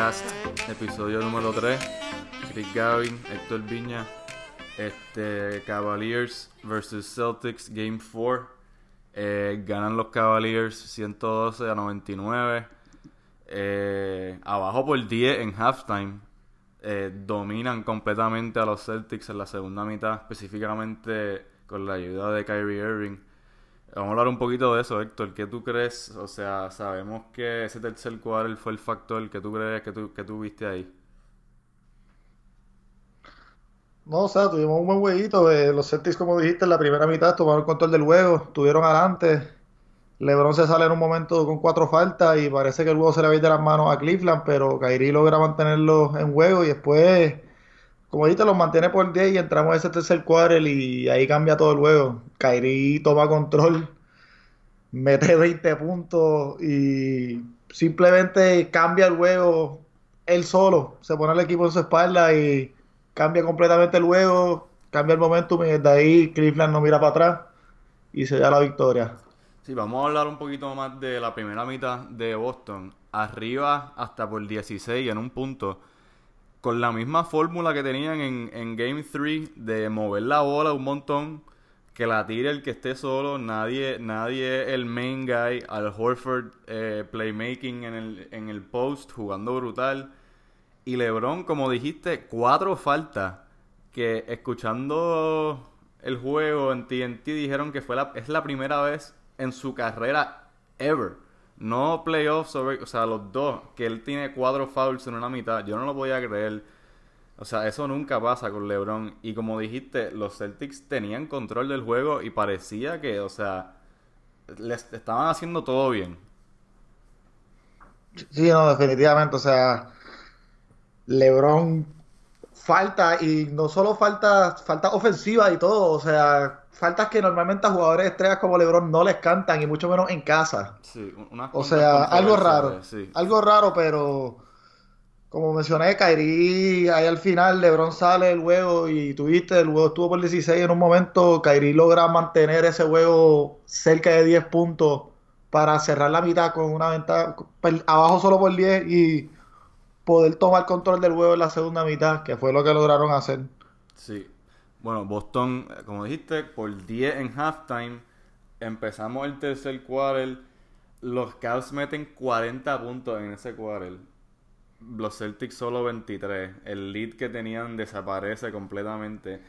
Podcast, episodio número 3. Chris Gavin, Héctor Viña, este, Cavaliers versus Celtics, Game 4. Eh, ganan los Cavaliers 112 a 99. Eh, abajo por 10 en halftime. Eh, dominan completamente a los Celtics en la segunda mitad, específicamente con la ayuda de Kyrie Irving. Vamos a hablar un poquito de eso, Héctor. ¿Qué tú crees? O sea, sabemos que ese tercer cuadro fue el factor que tú crees que tú, que tú viste ahí. No, o sea, tuvimos un buen jueguito. Los Celtics, como dijiste, en la primera mitad tomaron el control del juego, estuvieron adelante. LeBron se sale en un momento con cuatro faltas y parece que el juego se le va a ir de las manos a Cleveland, pero Kyrie logra mantenerlo en juego y después, como dijiste, los mantiene por 10 y entramos a ese tercer cuadro y ahí cambia todo el juego. Kyrie toma control, mete 20 puntos y simplemente cambia el juego él solo. Se pone el equipo en su espalda y cambia completamente el juego, cambia el momentum y desde ahí Cleveland no mira para atrás y se da la victoria. Sí, vamos a hablar un poquito más de la primera mitad de Boston. Arriba hasta por 16 en un punto. Con la misma fórmula que tenían en, en Game 3 de mover la bola un montón, que la tire el que esté solo, nadie, nadie el main guy, al Horford eh, playmaking en el, en el post, jugando brutal. Y LeBron, como dijiste, cuatro faltas que escuchando el juego en TNT dijeron que fue la, es la primera vez en su carrera ever. No playoffs, o sea, los dos, que él tiene cuatro fouls en una mitad. Yo no lo podía creer. O sea, eso nunca pasa con LeBron. Y como dijiste, los Celtics tenían control del juego y parecía que, o sea, les estaban haciendo todo bien. Sí, no, definitivamente. O sea, LeBron falta y no solo falta, falta ofensiva y todo. O sea, faltas que normalmente a jugadores estrellas como LeBron no les cantan y mucho menos en casa. Sí, o sea, algo raro. Algo raro, pero como mencioné, Kairi ahí al final LeBron sale del juego y tuviste, el juego estuvo por 16 en un momento, Kairi logra mantener ese juego cerca de 10 puntos para cerrar la mitad con una ventaja abajo solo por 10 y poder tomar control del juego en la segunda mitad, que fue lo que lograron hacer. Sí, bueno, Boston, eh, como dijiste, por 10 en halftime. Empezamos el tercer quarter. Los Cavs meten 40 puntos en ese quarter. Los Celtics solo 23. El lead que tenían desaparece completamente.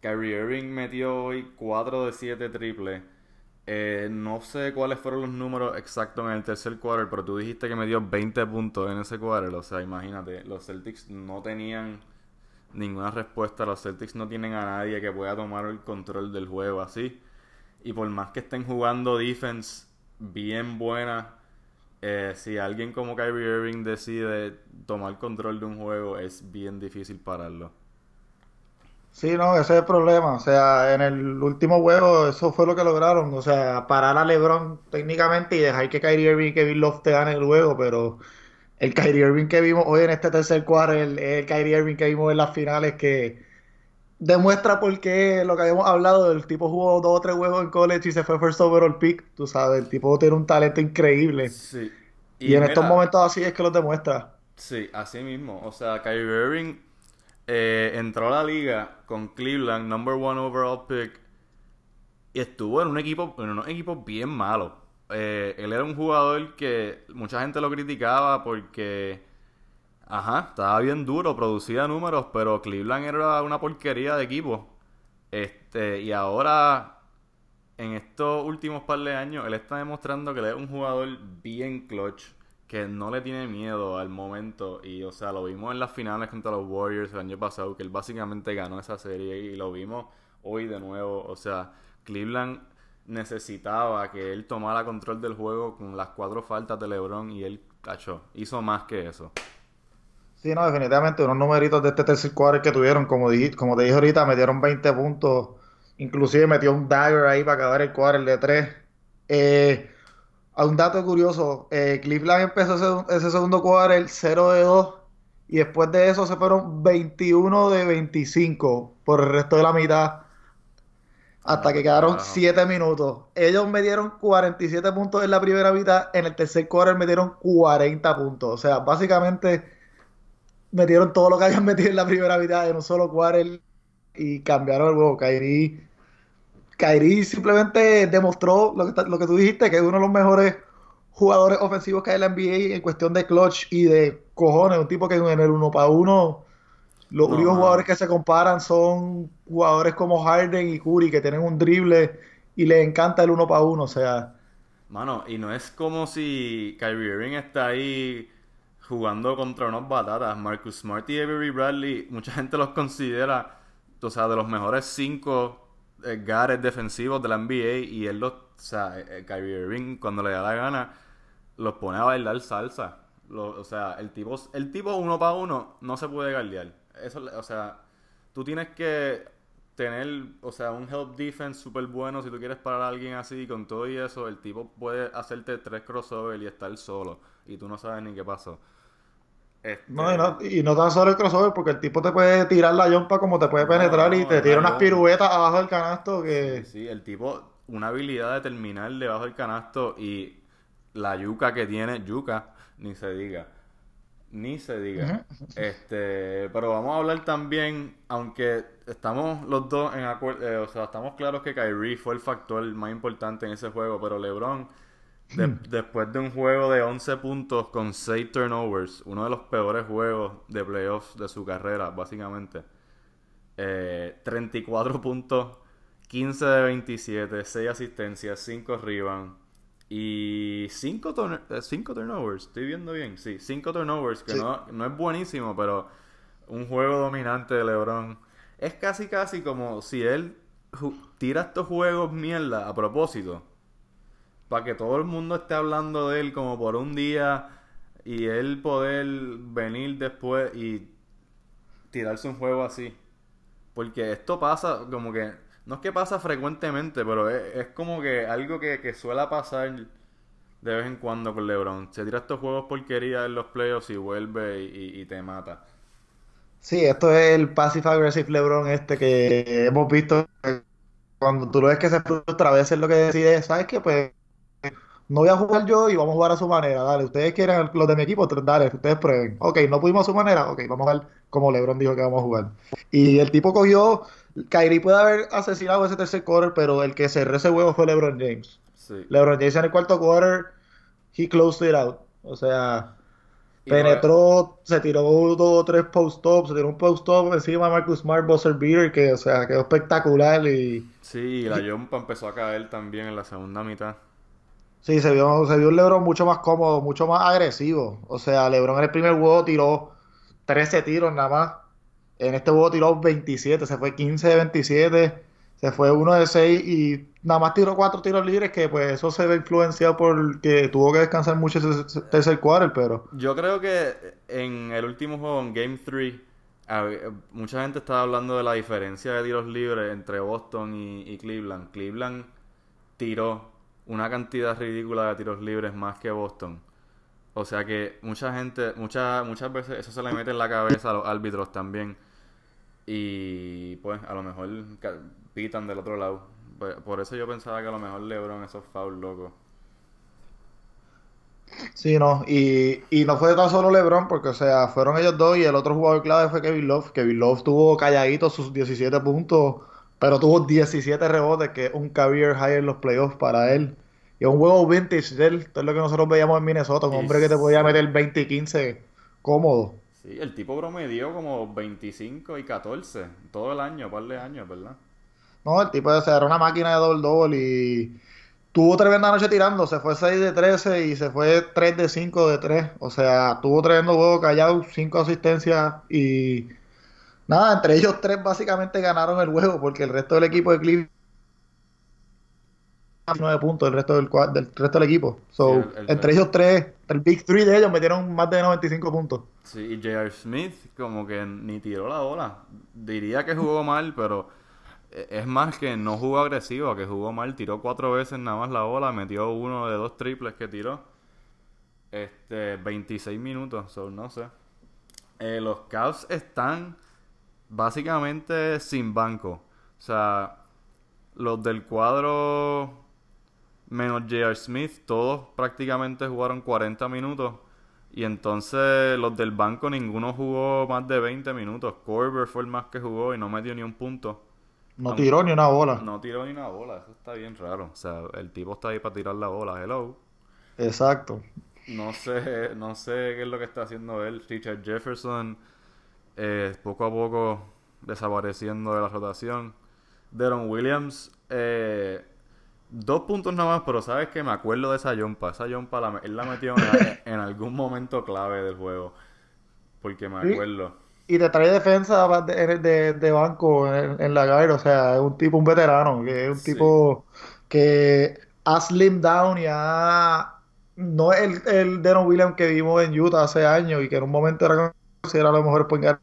Kyrie Irving metió hoy 4 de 7 triples. Eh, no sé cuáles fueron los números exactos en el tercer quarter, pero tú dijiste que me dio 20 puntos en ese quarter. O sea, imagínate, los Celtics no tenían ninguna respuesta. Los Celtics no tienen a nadie que pueda tomar el control del juego así. Y por más que estén jugando defense bien buena, eh, si alguien como Kyrie Irving decide tomar control de un juego, es bien difícil pararlo. Sí, no, ese es el problema. O sea, en el último juego eso fue lo que lograron. O sea, parar a LeBron técnicamente y dejar que Kyrie Irving y Kevin Love te gane el juego, pero el Kyrie Irving que vimos hoy en este tercer cuarto, el, el Kyrie Irving que vimos en las finales, que demuestra por qué lo que habíamos hablado, el tipo jugó dos o tres juegos en college y se fue first overall pick, tú sabes, el tipo tiene un talento increíble. Sí. Y, en estos momentos así es que lo demuestra. Sí, así mismo. O sea, Kyrie Irving eh, entró a la liga con Cleveland, number one overall pick, y estuvo en un equipo, en unos equipos bien malos. Eh, él era un jugador que mucha gente lo criticaba porque, ajá, estaba bien duro, producía números, pero Cleveland era una porquería de equipo. Este, y ahora, en estos últimos par de años, él está demostrando que él es un jugador bien clutch, que no le tiene miedo al momento. Y, o sea, lo vimos en las finales contra los Warriors el año pasado, que él básicamente ganó esa serie y lo vimos hoy de nuevo. O sea, Cleveland necesitaba que él tomara control del juego con las cuatro faltas de LeBron y él, cachó, hizo más que eso. Sí, no, definitivamente unos numeritos de este tercer cuadro que tuvieron, como, como te dije ahorita, metieron 20 puntos, inclusive metió un dagger ahí para acabar el cuadro de 3. Eh, un dato curioso, eh, Cleveland empezó ese, segundo cuadro 0 de 2 y después de eso se fueron 21 de 25 por el resto de la mitad hasta que quedaron 7 minutos. Ellos me dieron 47 puntos en la primera mitad, en el tercer quarter me dieron 40 puntos. O sea, básicamente metieron todo lo que habían metido en la primera mitad en un solo quarter y cambiaron el juego. Kairi, Kairi simplemente demostró lo que, lo que tú dijiste, que es uno de los mejores jugadores ofensivos que hay en la NBA en cuestión de clutch y de cojones. Un tipo que en el uno para uno los únicos jugadores que se comparan son jugadores como Harden y Curry que tienen un drible y les encanta el uno para uno, o sea. Mano, y no es como si Kyrie Irving está ahí jugando contra unos batatas. Marcus Smart y Avery Bradley, mucha gente los considera, o sea, de los mejores cinco eh, guards defensivos de la NBA y él los, o sea, eh, Kyrie Irving cuando le da la gana los pone a bailar salsa. o sea, el tipo, el tipo uno para uno no se puede guardiar eso, o sea, tú tienes que tener, o sea, un help defense súper bueno si tú quieres parar a alguien así con todo y eso, el tipo puede hacerte tres crossovers y estar solo y tú no sabes ni qué pasó. Este, no, y no, y no tan solo el crossover, porque el tipo te puede tirar la yompa como te puede penetrar y te tira unas piruetas abajo del canasto que... Sí, sí, el tipo, una habilidad de terminar debajo del canasto y la yuca que tiene, yuca, ni se diga. Ni se diga. Este, pero vamos a hablar también, aunque estamos los dos en acuerdo, eh, o sea, estamos claros que Kyrie fue el factor más importante en ese juego, pero LeBron, después de un juego de 11 puntos con 6 turnovers, uno de los peores juegos de playoffs de su carrera, básicamente, 34 eh, puntos, 15 de 27, 6 asistencias, 5 rebounds y 5 eh, cinco turnovers, estoy viendo bien, sí, 5 turnovers, que no, no es buenísimo, pero un juego dominante de LeBron. Es casi casi como si él tira estos juegos mierda a propósito, para que todo el mundo esté hablando de él como por un día y él poder venir después y tirarse un juego así. Porque esto pasa como que no es que pasa frecuentemente, pero es, como que algo que, que suele pasar de vez en cuando con LeBron. Se tira estos juegos porquería en los playoffs y vuelve y, te mata. Sí, esto es el passive aggressive LeBron este que hemos visto cuando tú lo ves que se frustra a veces lo que decide ¿sabes qué? Pues no voy a jugar yo y vamos a jugar a su manera, dale, ustedes quieren los de mi equipo, dale, ustedes prueben. Ok, no pudimos a su manera, ok, vamos a jugar como LeBron dijo que vamos a jugar. Y el tipo cogió Kyrie puede haber asesinado ese tercer quarter, pero el que cerró ese huevo fue LeBron James. LeBron James en el cuarto quarter, he closed it out. O sea, penetró, se tiró dos o tres post-ups, se tiró un post-up encima de Marcus Smart, Buzzer Beater, que, o sea, quedó espectacular. y Sí, la jumpa empezó a caer también en la segunda mitad. Sí, se vio, se vio un LeBron mucho más cómodo, mucho más agresivo. O sea, LeBron en el primer juego tiró 13 tiros nada más en este juego tiró 27, se fue 15 de 27, se fue 1 de 6 y nada más tiró 4 tiros libres que pues eso se ve influenciado porque tuvo que descansar mucho ese tercer quarter, pero... Yo creo que en el último juego, en Game 3, mucha gente estaba hablando de la diferencia de tiros libres entre Boston y, Cleveland. Cleveland tiró una cantidad ridícula de tiros libres más que Boston. O sea que mucha gente, muchas muchas veces eso se le mete en la cabeza a los árbitros también. Y pues a lo mejor pitan del otro lado. Pues, por eso yo pensaba que a lo mejor LeBron esos fouls locos. Sí, no, y, y no fue tan solo LeBron, porque, o sea, fueron ellos dos y el otro jugador clave fue Kevin Love. Kevin Love tuvo calladito sus 17 puntos, pero tuvo 17 rebotes, que es un career high en los playoffs para él. Y es un juego vintage de él, todo lo que nosotros veíamos en Minnesota, un hombre que te podía meter 20 y 15 cómodo. Sí, el tipo promedió como 25 y 14 todo el año, par de años, ¿verdad? No, el tipo era una máquina de doble doble y tuvo tremenda noche tirando, se fue 6 de 13 y se fue 3 de 5 de 3. O sea, tuvo tremendo juego callado, 5 asistencias y nada, entre ellos tres básicamente ganaron el juego porque el resto del equipo de Cleveland 9 puntos el resto del, del resto del equipo. So, entre ellos tres, el Big Three de ellos metieron más de 95 puntos. Sí, y J.R. Smith como que ni tiró la bola. Diría que jugó mal, pero e, es más que no jugó agresivo, que jugó mal. Tiró cuatro veces nada más la bola, metió uno de dos triples que tiró. Este, 26 minutos, so, no sé. Eh, los Cavs están básicamente sin banco. O sea, los del cuadro menos J.R. Smith, todos prácticamente jugaron 40 minutos. Y entonces los del banco ninguno jugó más de 20 minutos. Corber fue el más que jugó y no metió ni un punto. No tiró ni una bola. No tiró ni una bola, eso está bien raro. O sea, el tipo está ahí para tirar la bola, hello. Exacto. No sé, no sé qué es lo que está haciendo él. Richard Jefferson, eh, poco a poco desapareciendo de la rotación. Deron Williams, eh, dos puntos nada más, pero sabes que me acuerdo de esa jumpa. Esa jumpa la, él la metió en, algún momento clave del juego. Porque me acuerdo. Y te trae defensa de, de, banco en, la guard, o sea, es un tipo, un veterano, que es un tipo que ha slim down y ha... No es el, el Deron Williams que vimos en Utah hace años y que en un momento era considerado a lo mejor point guard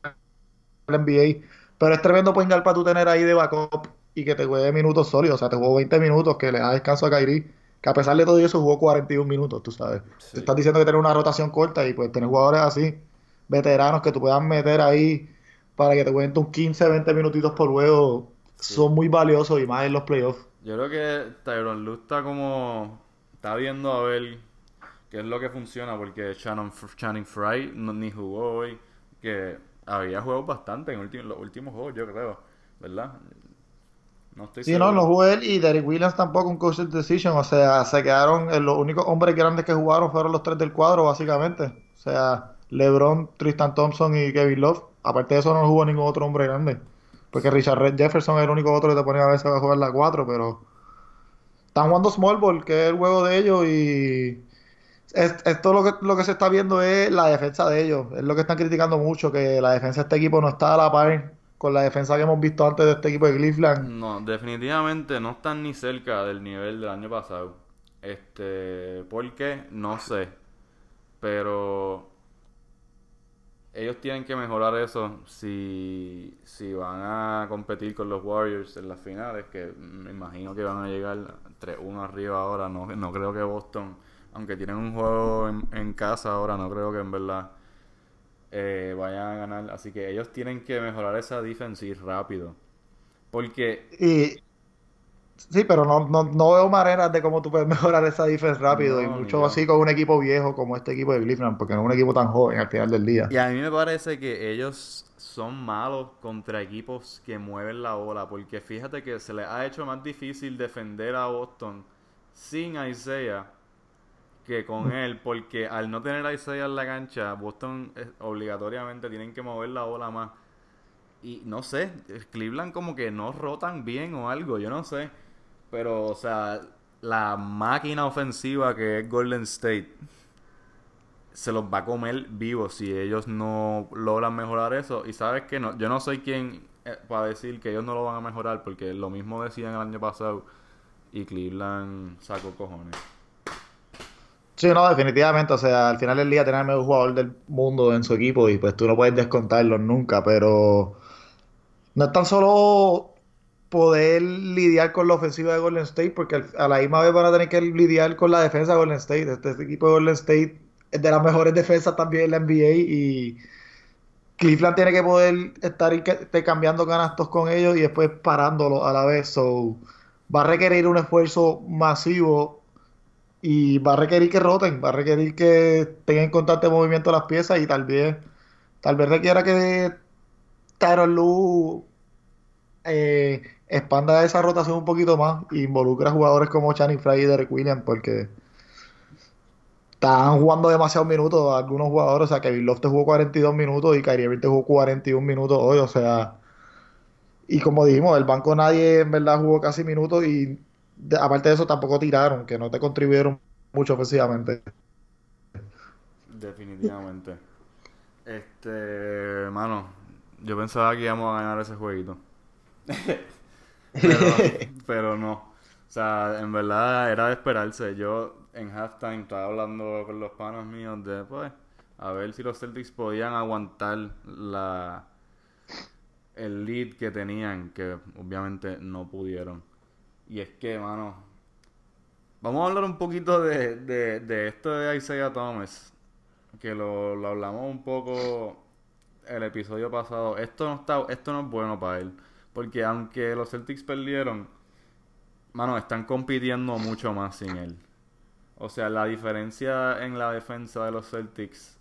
la NBA, pero es tremendo point guard para tú tener ahí de backup y que te juegue minutos sólidos, o sea, te jugó 20 minutos, que le da descanso a Kyrie, que a pesar de todo eso jugó 41 minutos, tú sabes. Te estás diciendo que tener una rotación corta y pues tener jugadores así veteranos que tú puedas meter ahí para que te cuente un 15, 20 minutitos por juego son muy valiosos y más en los playoffs. Yo creo que Tyron Lue está como. Está viendo a ver qué es lo que funciona, porque Shannon, Channing Fry no, ni jugó hoy, que había jugado bastante en los últimos juegos, yo creo, ¿verdad? No estoy sí, no, no jugó él y Derek Williams tampoco un coach decision, o sea, se quedaron, eh, los únicos hombres grandes que jugaron fueron los tres del cuadro, básicamente. O sea, LeBron, Tristan Thompson y Kevin Love. Aparte de eso, no jugó ningún otro hombre grande. Porque Richard Red Jefferson es el único otro que te ponía a veces a jugar la 4, pero están jugando small ball, que es el juego de ellos, y esto lo que, lo que se está viendo es la defensa de ellos. Es lo que están criticando mucho, que la defensa de este equipo no está a la par con la defensa que hemos visto antes de este equipo de Cleveland. No, definitivamente no están ni cerca del nivel del año pasado. Este, ¿por qué? No sé. Pero ellos tienen que mejorar eso si, si van a competir con los Warriors en las finales, que me imagino que van a llegar 3-1 arriba ahora. No, no creo que Boston, aunque tienen un juego en, casa ahora, no creo que en verdad eh, vayan a ganar. Así que ellos tienen que mejorar esa defensiva rápido. Porque... Y, Sí, pero no, no, no veo maneras de cómo tú puedes mejorar esa defensa rápido y mucho así con un equipo viejo como este equipo de Cleveland, porque no es un equipo tan joven al final del día. Y a mí me parece que ellos son malos contra equipos que mueven la bola, porque fíjate que se les ha hecho más difícil defender a Boston sin Isaiah que con él, porque al no tener a Isaiah en la cancha, Boston eh, obligatoriamente tienen que mover la bola más. Y no sé, Cleveland como que no rotan bien o algo, yo no sé. Pero, o sea, la máquina ofensiva que es Golden State se los va a comer vivos si ellos no logran mejorar eso. Y sabes que no, yo no soy quien eh, para decir que ellos no lo van a mejorar, porque lo mismo decían el año pasado y Cleveland sacó cojones. Sí, no, definitivamente. O sea, al final del día tener el mejor jugador del mundo en su equipo y pues tú no puedes descontarlo nunca, pero no es tan solo poder lidiar con la ofensiva de Golden State, porque a la misma vez van a tener que lidiar con la defensa de Golden State. Este, este, equipo de Golden State es de las mejores defensas también en la NBA y Cleveland tiene que poder estar cambiando canastos con ellos y después parándolo a la vez. So, va a requerir un esfuerzo masivo y va a requerir que roten, va a requerir que tengan constante movimiento las piezas y tal vez, tal vez requiera que Tyron Lu eh, expanda esa rotación un poquito más e involucra a jugadores como Channing Fry y Derek Williams porque están jugando demasiados minutos algunos jugadores, o sea, Kevin Love te jugó 42 minutos y Kyrie Irving te jugó 41 minutos hoy, o sea, y como dijimos, el banco nadie en verdad jugó casi minutos y aparte de eso tampoco tiraron, que no te contribuyeron mucho ofensivamente. Definitivamente. Este, hermano, yo pensaba que íbamos a ganar ese jueguito. pero, no. O sea, en verdad era de esperarse. Yo en halftime estaba hablando con los panos míos de, pues, a ver si los Celtics podían aguantar la el lead que tenían, que obviamente no pudieron. Y es que, mano, vamos a hablar un poquito de, de, esto de Isaiah Thomas, que lo, lo hablamos un poco el episodio pasado. Esto no está, esto no es bueno para él. Porque aunque los Celtics perdieron, Mano, están compitiendo mucho más sin él. O sea, la diferencia en la defensa de los Celtics,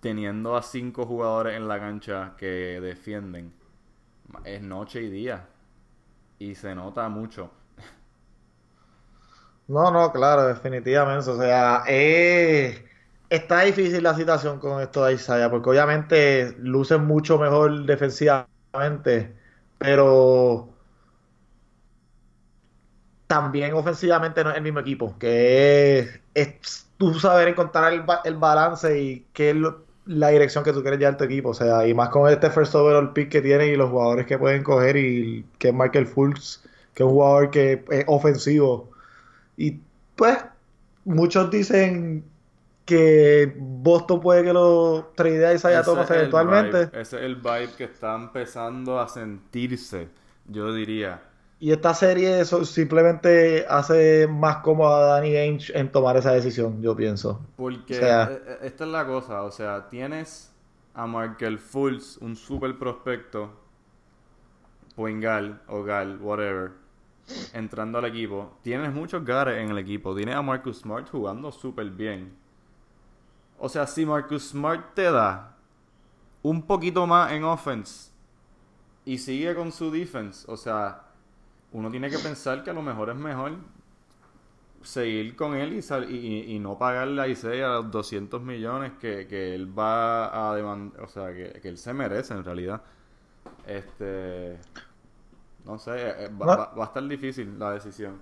teniendo a cinco jugadores en la cancha que defienden, es noche y día. Y se nota mucho. No, no, claro, definitivamente. O sea, eh, está difícil la situación con esto de Isaiah, porque obviamente lucen mucho mejor defensivamente, pero también ofensivamente no es el mismo equipo, que es, es tú saber encontrar el, el balance y qué la dirección que tú quieres llevar tu equipo, o sea, y más con este first overall pick que tiene y los jugadores que pueden coger y que es Michael Fultz, que es un jugador que es ofensivo. Y pues muchos dicen que Boston puede que lo tradea Isaiah Thomas eventualmente. ese es el vibe que está empezando a sentirse, yo diría. Y esta serie eso simplemente hace más cómodo a Danny Ainge en tomar esa decisión, yo pienso. Porque eh, eh, esta es la cosa, o sea, tienes a Markel Fultz, un super prospecto, Poingal o Gal, whatever, entrando al equipo. Tienes muchos gares en el equipo. Tienes a Marcus Smart jugando súper bien. O sea, si Marcus Smart te da un poquito más en offense y sigue con su defense, o sea, uno tiene que pensar que a lo mejor es mejor seguir con él y, y, no pagarle a Isaiah los 200 millones que, él va a demandar, o sea, que, él se merece en realidad. Este. No sé, eh, eh, va, a estar difícil la decisión.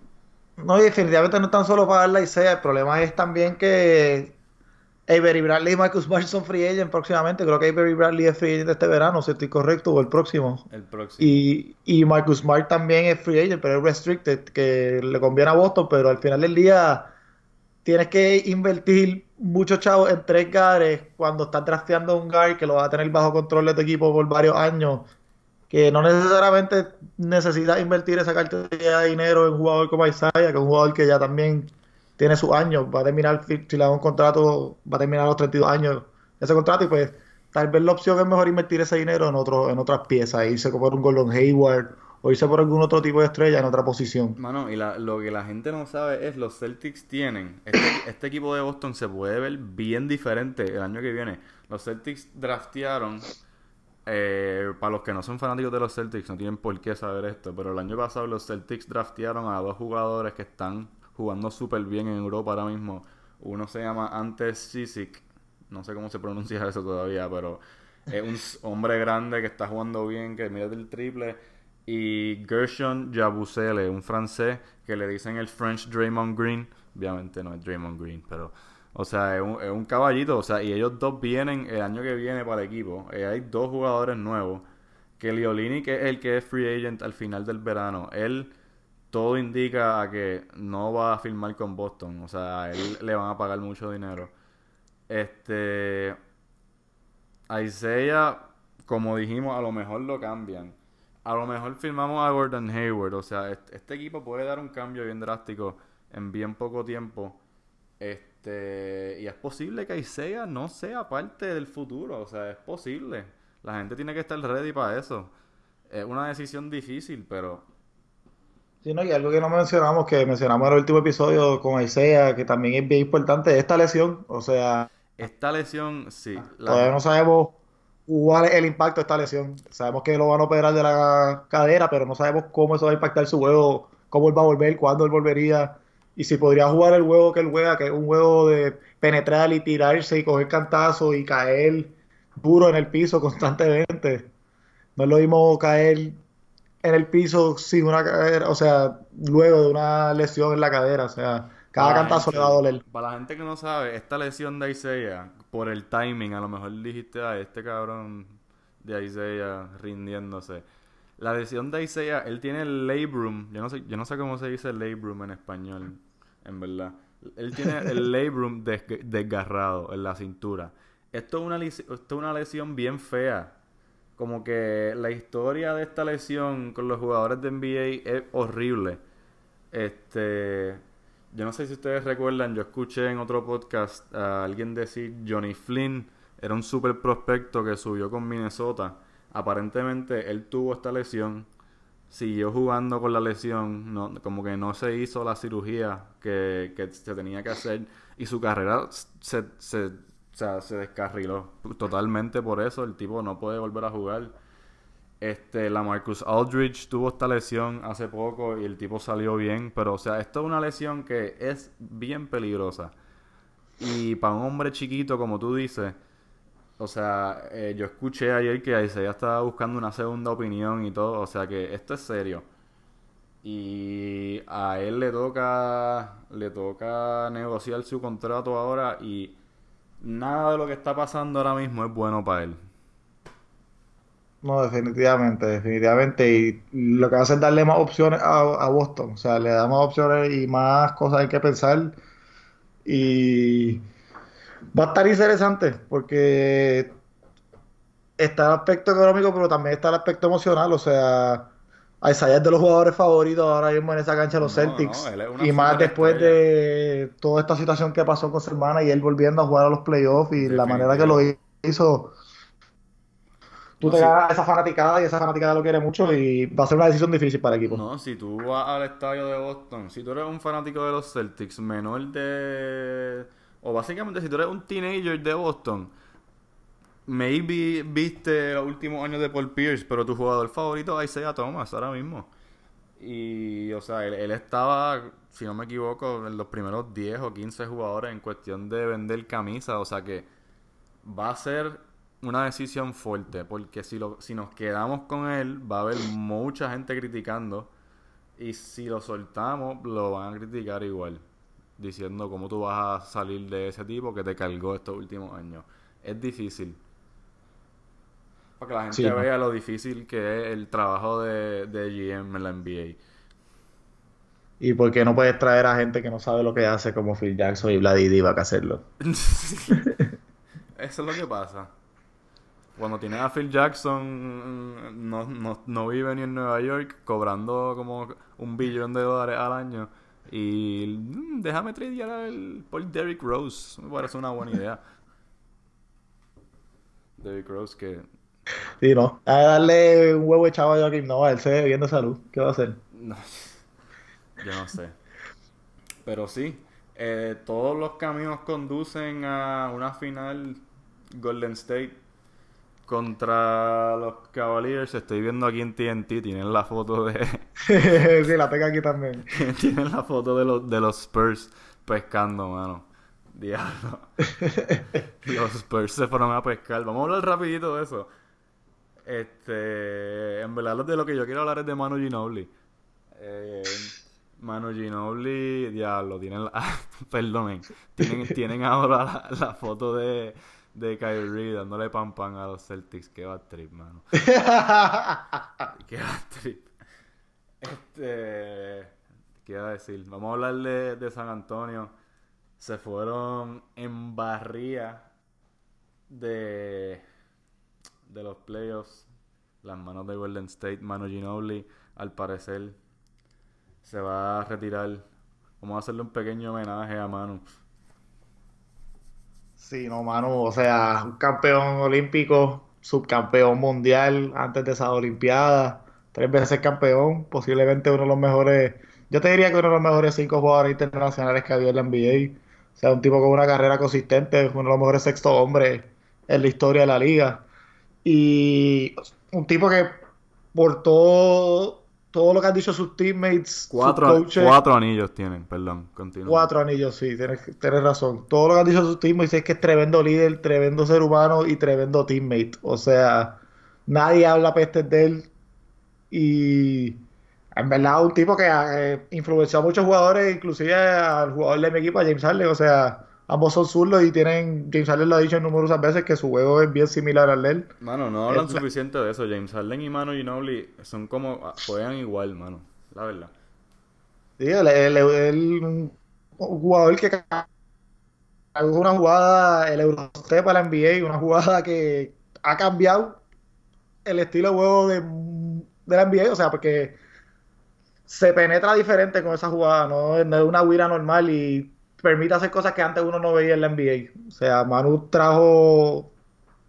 No, y definitivamente no es tan solo pagarle a Isaiah, el problema es también que Avery Bradley y Marcus Smart son free agent próximamente. Creo que Avery Bradley es free agent este verano, si estoy correcto, o el próximo. El próximo. Y, y Marcus Smart también es free agent, pero es restricted, que le conviene a Boston, pero al final del día tienes que invertir mucho chavo en tres gares cuando estás drafteando un guard que lo va a tener bajo control de tu equipo por varios años. Que no necesariamente necesitas invertir esa cantidad de dinero en un jugador como Isaiah, que es un jugador que ya también tiene sus años, va a terminar, si le da un contrato, va a terminar los 32 años ese contrato y pues tal vez la opción es mejor invertir ese dinero en otro en otras piezas, irse por un Gordon Hayward o irse por algún otro tipo de estrella en otra posición. Mano, y lo que la gente no sabe es los Celtics tienen, este, este, equipo de Boston se puede ver bien diferente el año que viene. Los Celtics draftearon, eh, para los que no son fanáticos de los Celtics, no tienen por qué saber esto, pero el año pasado los Celtics draftearon a dos jugadores que están jugando súper bien en Europa ahora mismo. Uno se llama Antes Sisic, no sé cómo se pronuncia eso todavía, pero es un hombre grande que está jugando bien, que mira del triple. Y Gershon Jabusele, un francés que le dicen el French Draymond Green. Obviamente no es Draymond Green, pero. O sea, es un, es un caballito. O sea, y ellos dos vienen el año que viene para el equipo. Eh, hay dos jugadores nuevos. Que Liolini, que es el que es free agent al final del verano. Él todo indica a que no va a firmar con Boston. O sea, a él le van a pagar mucho dinero. Este. A Isaiah, como dijimos, a lo mejor lo cambian. A lo mejor firmamos a Gordon Hayward. O sea, este, equipo puede dar un cambio bien drástico en bien poco tiempo. Este. Y es posible que Isaiah no sea parte del futuro. O sea, es posible. La gente tiene que estar ready para eso. Es una decisión difícil, pero Sí, no, y algo que no mencionamos, que mencionamos en el último episodio con Isaiah, que también es bien importante, esta lesión. O sea. Esta lesión, sí. Todavía no sabemos cuál es el impacto de esta lesión. Sabemos que lo van a operar de la cadera, pero no sabemos cómo eso va a impactar su juego, cómo él va a volver, cuándo él volvería. Y si podría jugar el juego que él juega, que es un juego de penetrar y tirarse y coger cantazo y caer duro en el piso constantemente. No es lo mismo caer en el piso sin una cadera, o sea, luego de una lesión en la cadera, o sea, cada cantazo le va a doler. Para la gente que no sabe, esta lesión de Isaiah, por el timing, a lo mejor dijiste, a este cabrón de Isaiah rindiéndose. La lesión de Isaiah, él tiene el labrum, yo no sé, yo no sé cómo se dice labrum en español, en verdad. Él tiene el labrum desgarrado en la cintura. Esto es una, esto es una lesión bien fea como que la historia de esta lesión con los jugadores de NBA es horrible. Este, yo no sé si ustedes recuerdan, yo escuché en otro podcast a alguien decir Johnny Flynn era un super prospecto que subió con Minnesota. Aparentemente él tuvo esta lesión siguió jugando con la lesión, no, como que no se hizo la cirugía que, que se tenía que hacer y su carrera se, se, se descarriló totalmente por eso. El tipo no puede volver a jugar. Este, la Marcus Aldridge tuvo esta lesión hace poco y el tipo salió bien, pero o sea, esto es una lesión que es bien peligrosa. Y para un hombre chiquito, como tú dices, o sea, eh, yo escuché ayer que Isaiah estaba buscando una segunda opinión y todo, o sea que esto es serio. Y a él le toca, le toca negociar su contrato ahora y nada de lo que está pasando ahora mismo es bueno para él. No, definitivamente, definitivamente. Y lo que hace es darle más opciones a, Boston. O sea, le da más opciones y más cosas hay que pensar. Y va a estar interesante porque está el aspecto económico, pero también está el aspecto emocional. O sea, Isaiah es de los jugadores favoritos ahora mismo en esa cancha de los Celtics. y más después de toda esta situación que pasó con su hermana y él volviendo a jugar a los playoffs y la manera que lo hizo tú te ganas esa fanaticada y esa fanaticada lo quiere mucho y va a ser una decisión difícil para el equipo. No, si tú vas al estadio de Boston, si tú eres un fanático de los Celtics menor de... O básicamente si tú eres un teenager de Boston, maybe viste los últimos años de Paul Pierce, pero tu jugador favorito es Isaiah Thomas ahora mismo. Y, o sea, él, estaba, si no me equivoco, en los primeros 10 o 15 jugadores en cuestión de vender camisa. O sea que va a ser una decisión fuerte, porque si, lo, si nos quedamos con él, va a haber mucha gente criticando. Y si lo soltamos, lo van a criticar igual. Diciendo cómo tú vas a salir de ese tipo que te cargó estos últimos años. Es difícil. Para que la gente vea lo difícil que es el trabajo de, de GM en la NBA. Y porque no puedes traer a gente que no sabe lo que hace como Phil Jackson y Vladi Divac a hacerlo. Eso es lo que pasa. Cuando tienes a Phil Jackson, no, no, vive ni en Nueva York, cobrando como un billón de dólares al año. Y mm, déjame tradear por Derrick Rose. Me parece una buena idea. Derrick Rose que... Sí, no. A darle un huevo echado a Joaquín No, él se ve bien de salud. ¿Qué va a hacer? No. Yo no sé. Pero sí, eh, todos los caminos conducen a una final Golden State contra los Cavaliers. Estoy viendo aquí en TNT, tienen la foto de. sí, la tengo aquí también. tienen la foto de los, de los Spurs pescando, mano. Diablo. los Spurs se fueron a pescar. Vamos a hablar rapidito de eso. Este, en verdad de lo que yo quiero hablar es de Manu Ginobili. Eh, Manu Ginobili, diablo, tienen la, perdonen, tienen, tienen ahora la foto de, de Kyrie dándole pan pan a los Celtics. Qué va trip, mano. Qué va trip. Este. ¿Qué iba a decir? Vamos a hablar de, San Antonio. Se fueron en barría de, de los playoffs. Las manos de Golden State, Mano Ginobili, al parecer, se va a retirar. Vamos a hacerle un pequeño homenaje a Manu. Sí, no, mano, o sea, un campeón olímpico, subcampeón mundial antes de esa Olimpiada, tres veces campeón, posiblemente uno de los mejores, yo te diría que uno de los mejores cinco jugadores internacionales que había en la NBA. O sea, un tipo con una carrera consistente, uno de los mejores sexto hombres en la historia de la liga. Y un tipo que por todo todo lo que han dicho sus teammates, cuatro, cuatro anillos tienen, perdón, continúa. Cuatro anillos, sí, tienes, tienes, razón. Todo lo que han dicho sus teammates es que es tremendo líder, tremendo ser humano y tremendo teammate. O sea, nadie habla peste de él y en verdad un tipo que ha eh, influenció a muchos jugadores, inclusive al jugador de mi equipo, a James Harden, o sea, ambos son zurdos y tienen, James Harden lo ha dicho en numerosas veces que su juego es bien similar al de él. Mano, no hablan suficiente de eso. James Harden y Manu Ginobili son como, ah, juegan igual, mano, la verdad. Sí, el, un jugador que una jugada, el Eurostep para la NBA, una jugada que ha cambiado el estilo de juego de, de la NBA, o sea, porque se penetra diferente con esa jugada, no, no es una huira normal y permite hacer cosas que antes uno no veía en la NBA. O sea, Manu trajo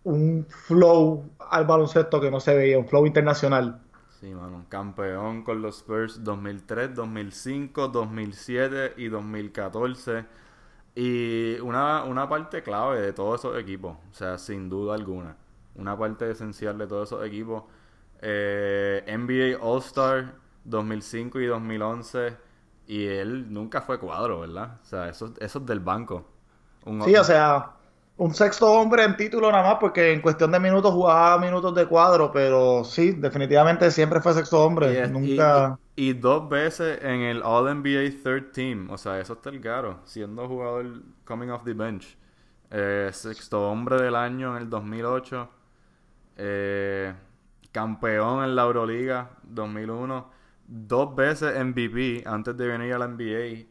un flow al baloncesto que no se veía, un flow internacional. Sí, mano. Campeón con los Spurs 2003, 2005, 2007 y 2014. Y una, una parte clave de todos esos equipos, o sea, sin duda alguna. Una parte esencial de todos esos equipos. Eh, NBA All-Star 2005 y 2011. Y él nunca fue cuadro, ¿verdad? O sea, eso, eso es del banco. sí, o sea, un sexto hombre en título nada más, porque en cuestión de minutos jugaba minutos de cuadro, pero sí, definitivamente siempre fue sexto hombre. nunca... Y, dos veces en el All NBA Third Team, o sea, eso está el caro, siendo jugador coming off the bench. Eh, sexto hombre del año en el 2008. Eh, campeón en la Euroliga 2001. Dos veces MVP antes de venir a la NBA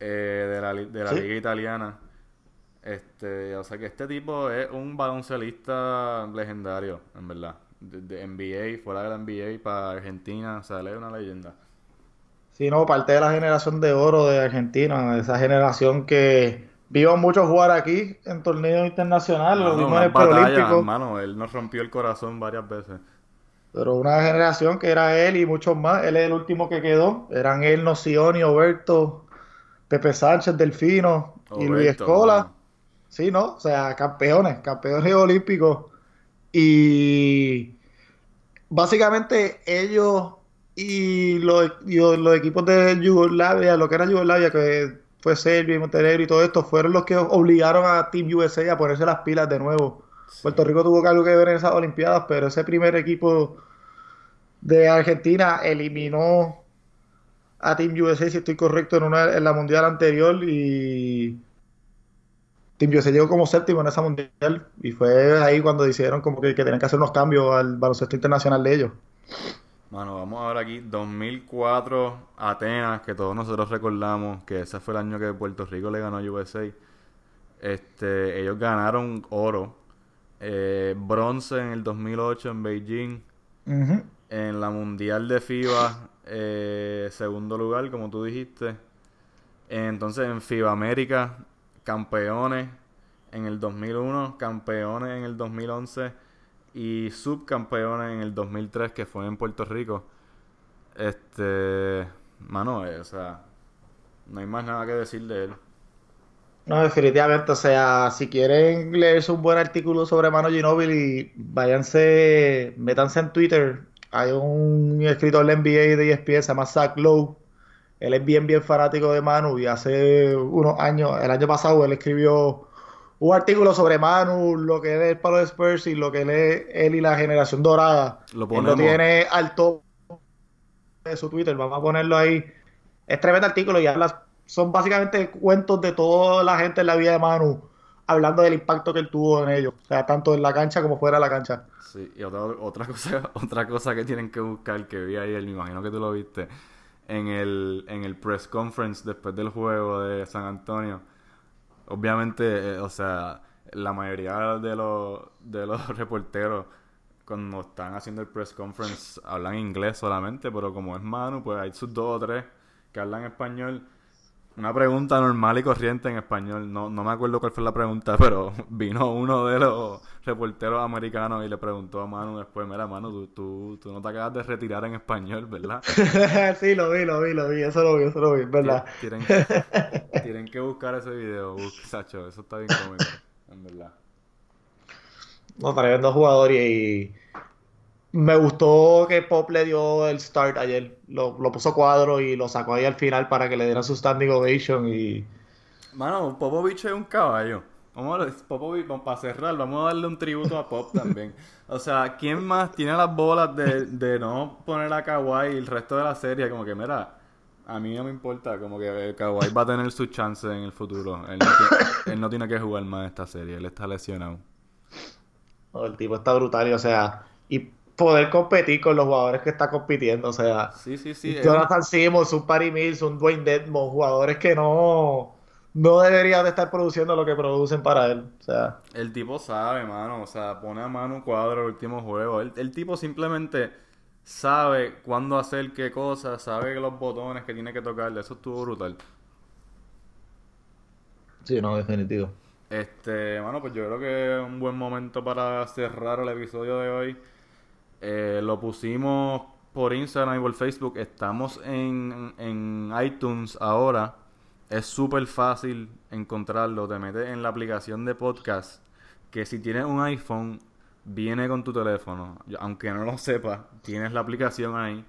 eh, de la, de la Liga Italiana. Este, o sea que este tipo es un baloncelista legendario, en verdad. De, NBA, fuera de la NBA, para Argentina, o sea, él es una leyenda. Sí, no, parte de la generación de oro de Argentina, esa generación que vio mucho jugar aquí en torneos internacionales, los mismos en él nos rompió el corazón varias veces. Pero una generación que era él y muchos más, él es el último que quedó, eran él, Nocioni, Oberto, Pepe Sánchez, Delfino y Luis Escola. Sí, ¿no? O sea, campeones, campeones olímpicos. Y básicamente ellos y los, los equipos de Yugoslavia, lo que era Yugoslavia, que fue Serbia y Montenegro y todo esto, fueron los que obligaron a Team USA a ponerse las pilas de nuevo. Puerto Rico tuvo algo que ver en esas Olimpiadas, pero ese primer equipo de Argentina eliminó a Team USA, si estoy correcto, en, una, en la mundial anterior y Team USA llegó como séptimo en esa mundial y fue ahí cuando decidieron como que, que tenían que hacer unos cambios al baloncesto internacional de ellos. Bueno, vamos a ver aquí 2004 Atenas, que todos nosotros recordamos que ese fue el año que Puerto Rico le ganó a USA. Este, ellos ganaron oro, eh, bronce en el 2008 en Beijing, en la mundial de FIBA eh, segundo lugar, como tú dijiste. Entonces en FIBA América campeones en el 2001, campeones en el 2011 y subcampeones en el 2003 que fue en Puerto Rico. Este, mano, eh, o sea, no hay más nada que decir de él. No, definitivamente, o sea, si quieren leerse un buen artículo sobre Mano Ginóbili, váyanse, métanse en Twitter. Hay un escritor de NBA de ESPN, se llama Zach Lowe, él es bien, bien fanático de Manu y hace unos años, el año pasado, él escribió un artículo sobre Manu, lo que es el palo de Spurs y lo que él es él y la generación dorada. Lo, lo tiene al top de su Twitter, vamos a ponerlo ahí. Es tremendo artículo y habla, son básicamente cuentos de toda la gente en la vida de Manu, hablando del impacto que él tuvo en ellos, o sea, tanto en la cancha como fuera de la cancha. Sí, y otra, otra, cosa, otra cosa que tienen que buscar, que vi ahí, me imagino que tú lo viste, en el, en el press conference después del juego de San Antonio. Obviamente, eh, o sea, la mayoría de los, de los reporteros cuando están haciendo el press conference hablan inglés solamente, pero como es Manu, pues hay sus dos o tres que hablan español una pregunta normal y corriente en español. No, no me acuerdo cuál fue la pregunta, pero vino uno de los reporteros americanos y le preguntó a Manu después, mira Manu, tú, tú, tú no te acabas de retirar en español, ¿verdad? sí, lo vi, lo vi, lo vi, eso lo vi, eso lo vi, ¿verdad? Tienen, tienen que buscar ese video, Sacho, eso está bien cómico, en verdad. No, tremendo jugador y me gustó que Pop le dio el start ayer. Lo, puso cuadro y lo sacó ahí al final para que le dieran su standing ovation. Y... Mano, Popovich es un caballo. Vamos a, Popovich, para cerrar, vamos a darle un tributo a Pop también. O sea, ¿quién más tiene las bolas de, de no poner a Kawhi el resto de la serie? Como que, mira, a mí no me importa. Como que Kawhi va a tener su chance en el futuro. Él no, tiene, él no tiene que jugar más esta serie. Él está lesionado. el tipo está brutal y, o sea, y poder competir con los jugadores que está compitiendo. O sea, sí, sí, sí, Jonathan Simmons, un Paris Mills, un Dwayne Dedmon, jugadores que no, no deberían de estar produciendo lo que producen para él. O sea, el tipo sabe, mano. O sea, pone a mano un cuadro el último juego. El, el tipo simplemente sabe cuándo hacer qué cosa, sabe los botones que tiene que tocarle. Eso estuvo brutal. Sí, no, definitivo. Este, bueno, pues yo creo que es un buen momento para cerrar el episodio de hoy. Eh, lo pusimos por Instagram y por Facebook. Estamos en, en iTunes ahora. Es súper fácil encontrarlo. Te metes en la aplicación de podcast. Que si tienes un iPhone, viene con tu teléfono. Aunque no lo sepas, tienes la aplicación ahí.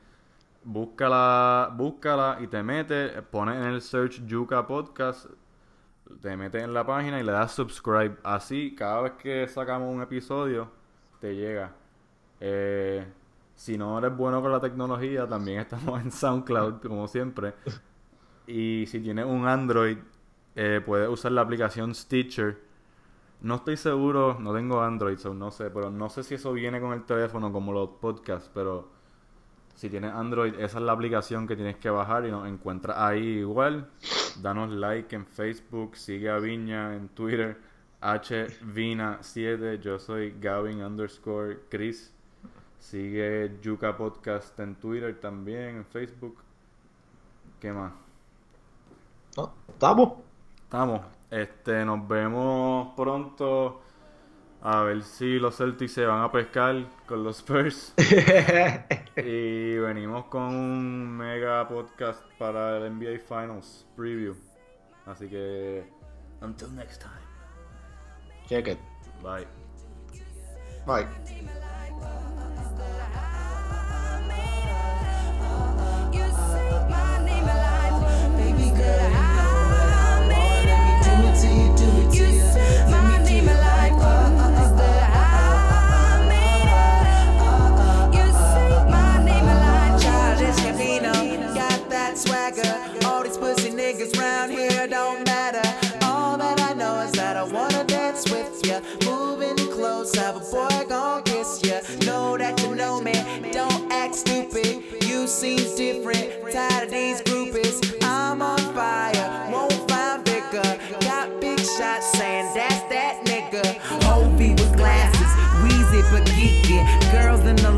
Búscala, búscala y te metes. Pones en el search Yuka Podcast. Te metes en la página y le das subscribe. Así, cada vez que sacamos un episodio, te llega. Eh, si no eres bueno con la tecnología, también estamos en SoundCloud, como siempre. Y si tienes un Android, eh, puedes usar la aplicación Stitcher. No estoy seguro, no tengo Android, no sé, pero no sé si eso viene con el teléfono como los podcasts, pero si tienes Android, esa es la aplicación que tienes que bajar y nos encuentras ahí igual. Danos like en Facebook, sigue a Viña en Twitter, hvina7, yo soy Gavin underscore Chris. Sigue Yuka Podcast en Twitter también, en Facebook. ¿Qué más? ¿Estamos? Estamos. Este, nos vemos pronto. A ver si los Celtics se van a pescar con los Spurs. y venimos con un mega podcast para el NBA Finals preview. Así que, until next time. Check it. Bye. Bye. close up, a boy gon' kiss ya. Know that you know me, don't act stupid. You seem different, tired of these groupies. I'm on fire, won't find bigger. Got big shots saying that's that nigga. Hovey with glasses, Weezy but geeky. Girls in the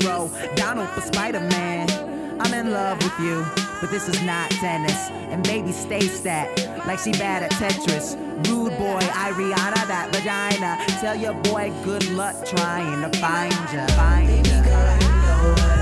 hero, Donald for Spider Man. I'm in love with you, but this is not tennis. And baby stay stat, like she bad at Tetris. Rude boy, I Rihanna that vagina. Tell your boy good luck trying to find ya. Find ya. Baby girl, you know